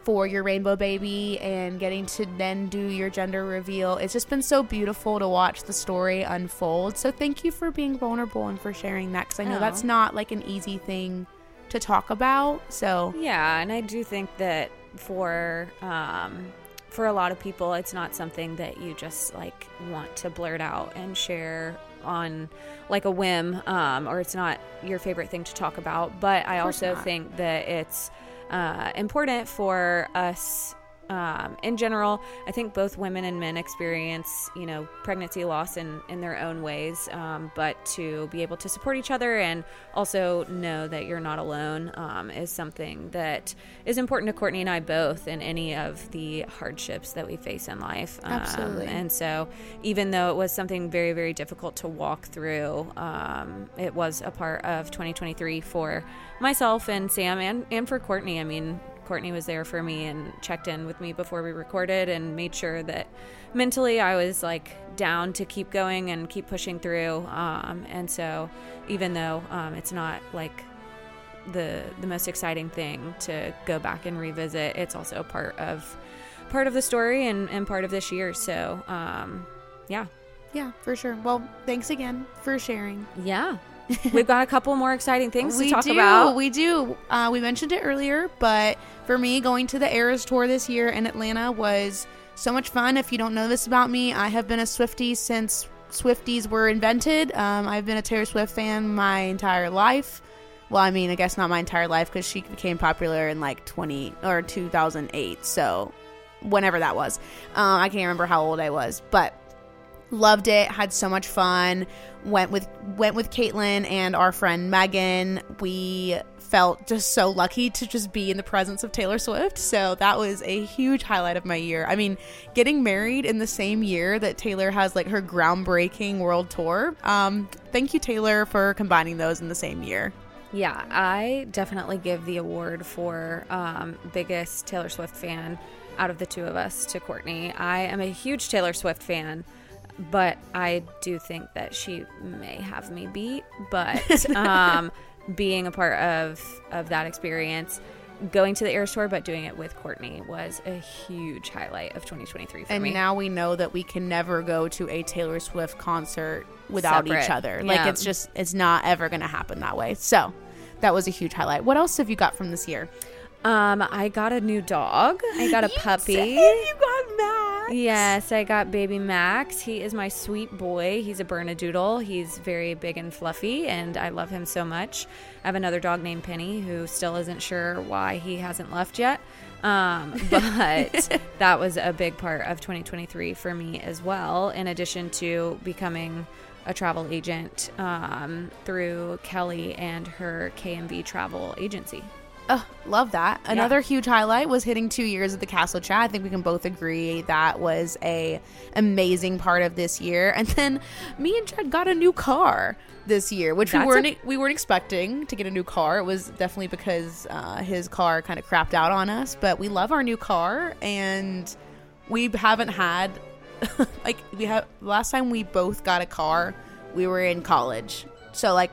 for your rainbow baby and getting to then do your gender reveal. It's just been so beautiful to watch the story unfold. So thank you for being vulnerable and for sharing that because I know Oh. that's not like an easy thing to talk about. So Yeah, and I do think that for um, for a lot of people, it's not something that you just like want to blurt out and share on like a whim, um, or it's not your favorite thing to talk about. But I also not. think that it's uh, important for us. Um, in general, I think both women and men experience, you know, pregnancy loss in, in their own ways. Um, but to be able to support each other and also know that you're not alone um, is something that is important to Courtney and I both in any of the hardships that we face in life. Um, Absolutely. and so, even though it was something very, very difficult to walk through, um, it was a part of 2023 for myself and Sam and, and for Courtney. I mean, Courtney was there for me and checked in with me before we recorded and made sure that mentally I was like down to keep going and keep pushing through. Um, and so, even though um, it's not like the the most exciting thing to go back and revisit, it's also part of part of the story and, and part of this year. So, um, yeah, Yeah, for sure. Well, thanks again for sharing. Yeah. We've got a couple more exciting things we to talk do, about. We do. Uh, we mentioned it earlier, but for me, going to the Eras tour this year in Atlanta was so much fun. If you don't know this about me, I have been a Swiftie since Swifties were invented. Um, I've been a Taylor Swift fan my entire life. Well, I mean, I guess not my entire life because she became popular in like 20 or 2008. So, whenever that was, um, I can't remember how old I was, but loved it had so much fun went with went with caitlin and our friend megan. We felt just so lucky to just be in the presence of taylor swift. So that was a huge highlight of my year. I mean getting married in the same year that taylor has like her groundbreaking world tour um thank you taylor for combining those in the same year. Yeah, I definitely give the award for um, biggest Taylor Swift fan out of the two of us to Courtney. I am a huge Taylor Swift fan, but I do think that she may have me beat. But <laughs> um, being a part of of that experience, going to the Eras tour, but doing it with Courtney was a huge highlight of 2023 for and me. And now we know that we can never go to a Taylor Swift concert without each Separate. other. Like Yeah. it's just it's not ever going to happen that way. So, that was a huge highlight. What else have you got from this year? um, I got a new dog. I got a puppy. you got Max. Yes, I got baby Max. He is my sweet boy. He's a Bernedoodle. He's very big and fluffy, and I love him so much. I have another dog named Penny who still isn't sure why he hasn't left yet. Um, <laughs> but <laughs> that was a big part of 2023 for me as well, in addition to becoming a travel agent um, through Kelly and her KMV travel agency. Oh, love that. Another huge highlight was hitting two years at the Castle Chat. I think we can both agree that was a amazing part of this year. And then me and Chad got a new car this year, which That's we weren't a- we weren't expecting to get a new car. It was definitely because uh, his car kind of crapped out on us. But we love our new car, and we haven't had <laughs> like we have last time we both got a car, we were in college, so like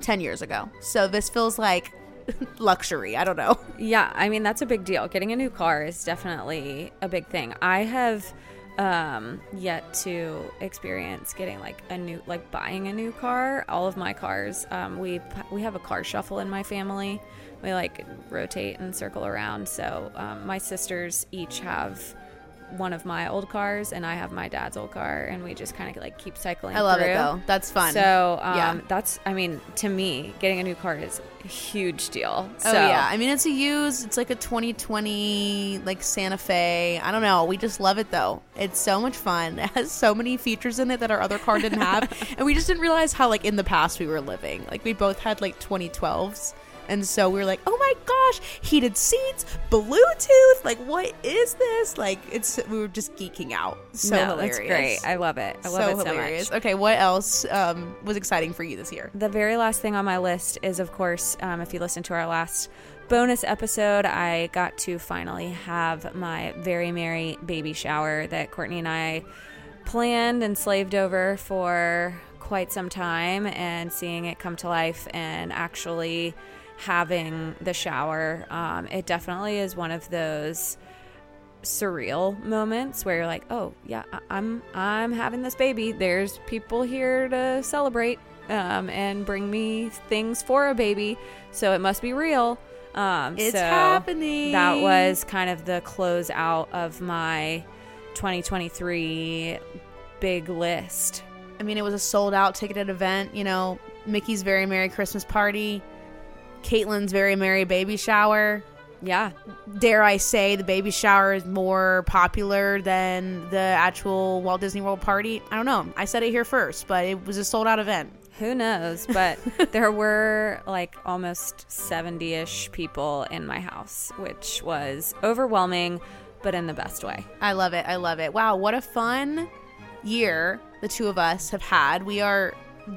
ten years ago. So this feels like <laughs> luxury. I don't know. Yeah, I mean that's a big deal. Getting a new car is definitely a big thing. I have um yet to experience getting like a new like buying a new car. All of my cars um we we have a car shuffle in my family. We like rotate and circle around. So um, my sisters each have one of my old cars and I have my dad's old car and we just kind of like keep cycling I love through. it though. That's fun. So um, Yeah. that's I mean to me getting a new car is a huge deal. Oh so, yeah, I mean it's a used. It's like a 2020 like Santa Fe. I don't know. We just love it though. It's so much fun. <laughs> It has so many features in it that our other car didn't have, <laughs> and we just didn't realize how like in the past we were living. Like we both had like 2012s, and so we were like, oh my gosh, heated seats, Bluetooth. Like what is this? Like it's we were just geeking out. So no, hilarious. That's great. I love it. I love so it so hilarious. much. Okay, what else um, was exciting for you this year? The very last thing on my list is, of course, um, if you listen to our last bonus episode, I got to finally have my very merry baby shower that Courtney and I planned and slaved over for quite some time, and seeing it come to life and actually having the shower, um, it definitely is one of those surreal moments where you're like, oh yeah, I- I'm I'm having this baby. There's people here to celebrate um, and bring me things for a baby, so it must be real. Um, It's so happening. That was kind of the close out of my 2023 big list. I mean, it was a sold out ticketed event. You know, Mickey's Very Merry Christmas Party, Caitlin's Very Merry Baby Shower. Yeah, Dare I say the baby shower is more popular than the actual Walt Disney World party? I don't know. I said it here first, but it was a sold out event. Who knows? But <laughs> there were like almost 70 ish people in my house, which was overwhelming, but in the best way. I love it. I love it. Wow, what a fun year the two of us have had. We are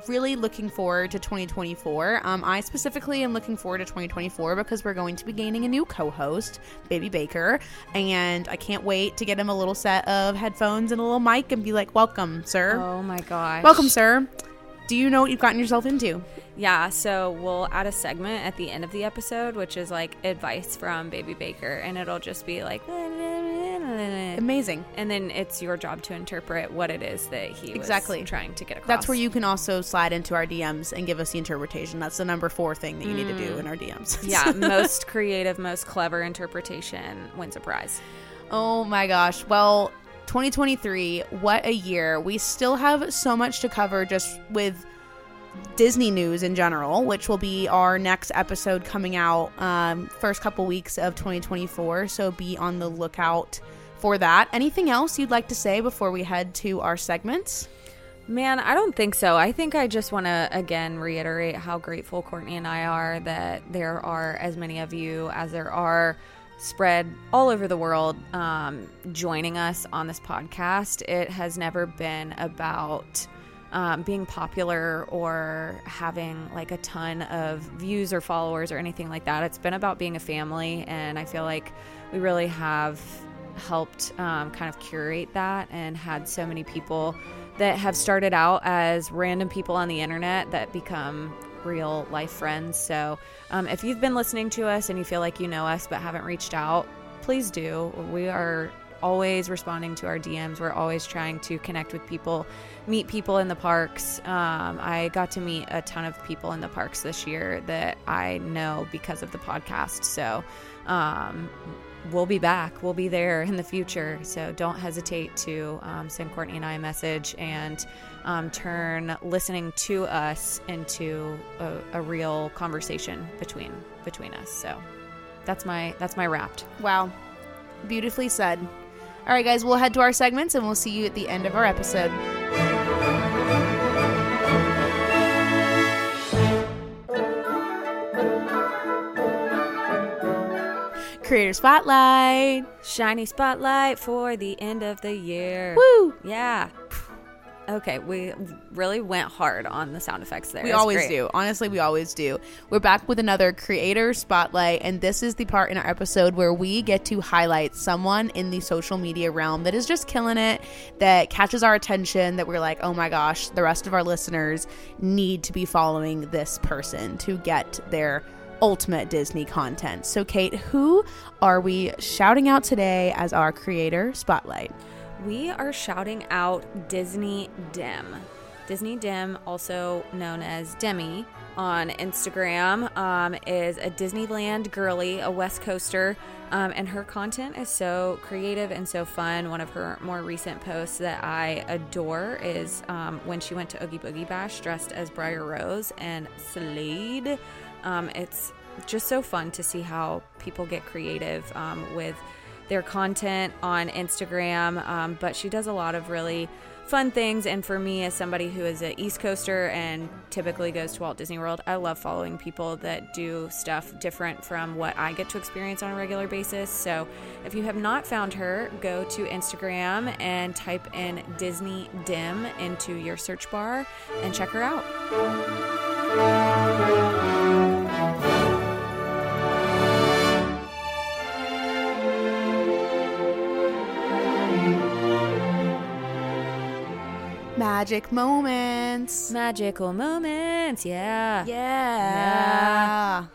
really looking forward to 2024. Um, I specifically am looking forward to 2024 because we're going to be gaining a new co-host, Baby Baker, and I can't wait to get him a little set of headphones and a little mic and be like, "Welcome, sir. Oh my gosh. Welcome, sir. Do you know what you've gotten yourself into?" Yeah, so we'll add a segment at the end of the episode, which is like advice from Baby Baker, and it'll just be like, Amazing. And then it's your job to interpret what it is that he Exactly. was trying to get across. That's where you can also slide into our DMs and give us the interpretation. That's the number four thing that you need to do mm. in our DMs. <laughs> yeah, most creative, most clever interpretation wins a prize. Oh my gosh. Well, 2023, what a year. We still have so much to cover just with Disney news in general, which will be our next episode coming out um, first couple weeks of 2024. So be on the lookout for that. Anything else you'd like to say before we head to our segments? Man, I don't think so. I think I just want to again reiterate how grateful Courtney and I are that there are as many of you as there are spread all over the world um, joining us on this podcast. It has never been about um, being popular or having like a ton of views or followers or anything like that. It's been about being a family, and I feel like we really have helped um, kind of curate that and had so many people that have started out as random people on the internet that become real life friends. So, um, if you've been listening to us and you feel like you know us but haven't reached out, please do. We are always responding to our DMs. We're always trying to connect with people, meet people in the parks. Um, I got to meet a ton of people in the parks this year that I know because of the podcast. So, um, we'll be back. We'll be there in the future. So don't hesitate to um, send Courtney and I a message and um, turn listening to us into a, a, real conversation between between us. So that's my that's my wrapped. Wow, beautifully said. All right, guys, we'll head to our segments and we'll see you at the end of our episode. Creator Spotlight. Shiny spotlight for the end of the year. Woo! Yeah. Okay, we really went hard on the sound effects there. We always great. do. Honestly, we always do. We're back with another creator spotlight, and this is the part in our episode where we get to highlight someone in the social media realm that is just killing it, that catches our attention, that we're like, oh my gosh, the rest of our listeners need to be following this person to get their ultimate Disney content. So, Kate, who are we shouting out today as our creator spotlight? We are shouting out Disney Dim. Disney Dim, also known as Demi on Instagram, um, is a Disneyland girly, a West Coaster, um, and her content is so creative and so fun. One of her more recent posts that I adore is um, when she went to Oogie Boogie Bash dressed as Briar Rose and Slade. Um, it's just so fun to see how people get creative um, with their content on Instagram. Um, but she does a lot of really fun things. And for me, as somebody who is an East Coaster and typically goes to Walt Disney World, I love following people that do stuff different from what I get to experience on a regular basis. So if you have not found her, go to Instagram and type in Disney Dim into your search bar and check her out. Magic moments. Magical moments, yeah. Yeah.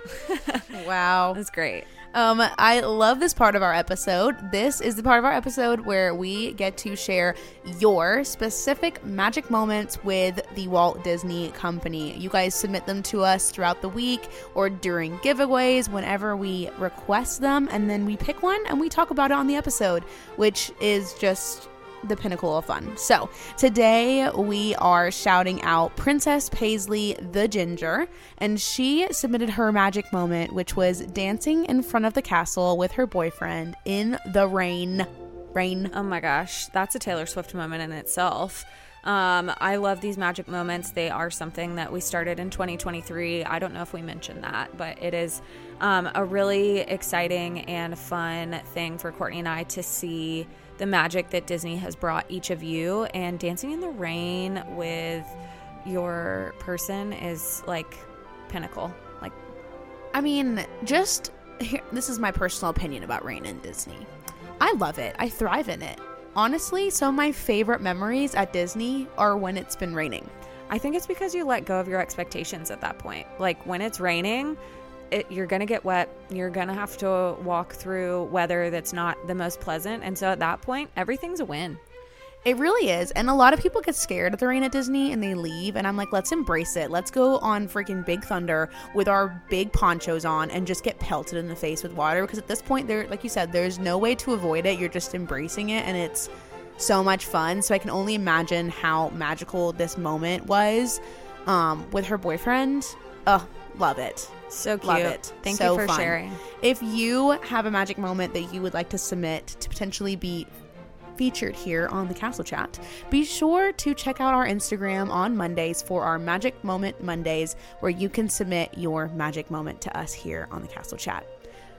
wow. <laughs> That's great. Um, I love this part of our episode. This is the part of our episode where we get to share your specific magic moments with the Walt Disney Company. You guys submit them to us throughout the week or during giveaways whenever we request them, and then we pick one and we talk about it on the episode, which is just the pinnacle of fun. So, today we are shouting out Princess Paisley the Ginger, and she submitted her magic moment, which was dancing in front of the castle with her boyfriend in the rain. Rain. Oh my gosh, that's a Taylor Swift moment in itself. Um, I love these magic moments. They are something that we started in 2023. I don't know if we mentioned that, but it is um, a really exciting and fun thing for Courtney and I to see the magic that Disney has brought each of you. And dancing in the rain with your person is like pinnacle. Like, I mean, just here, this is my personal opinion about rain and Disney. I love it. I thrive in it. Honestly, some of my favorite memories at Disney are when it's been raining. I think it's because you let go of your expectations at that point. Like when it's raining, it, you're going to get wet. You're going to have to walk through weather that's not the most pleasant. And so at that point, everything's a win. It really is. And a lot of people get scared of the rain at Disney and they leave. And I'm like, let's embrace it. Let's go on freaking Big Thunder with our big ponchos on and just get pelted in the face with water. Because at this point, there, like you said, there's no way to avoid it. You're just embracing it. And it's so much fun. So I can only imagine how magical this moment was um, with her boyfriend. Oh, love it. So cute. Love it. Thank So you for fun. sharing. If you have a magic moment that you would like to submit to potentially be featured here on the Castle Chat, be sure to check out our Instagram on Mondays for our Magic Moment Mondays, where you can submit your magic moment to us here on the Castle Chat.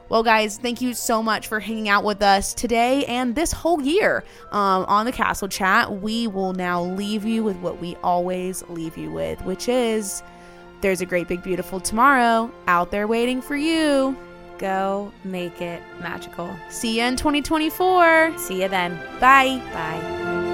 Well, guys, thank you so much for hanging out with us today and this whole year um, on the Castle Chat. We will now leave you with what we always leave you with, which is there's a great, big, beautiful tomorrow out there waiting for you. Go make it magical. See you in 2024. See you then. Bye. Bye.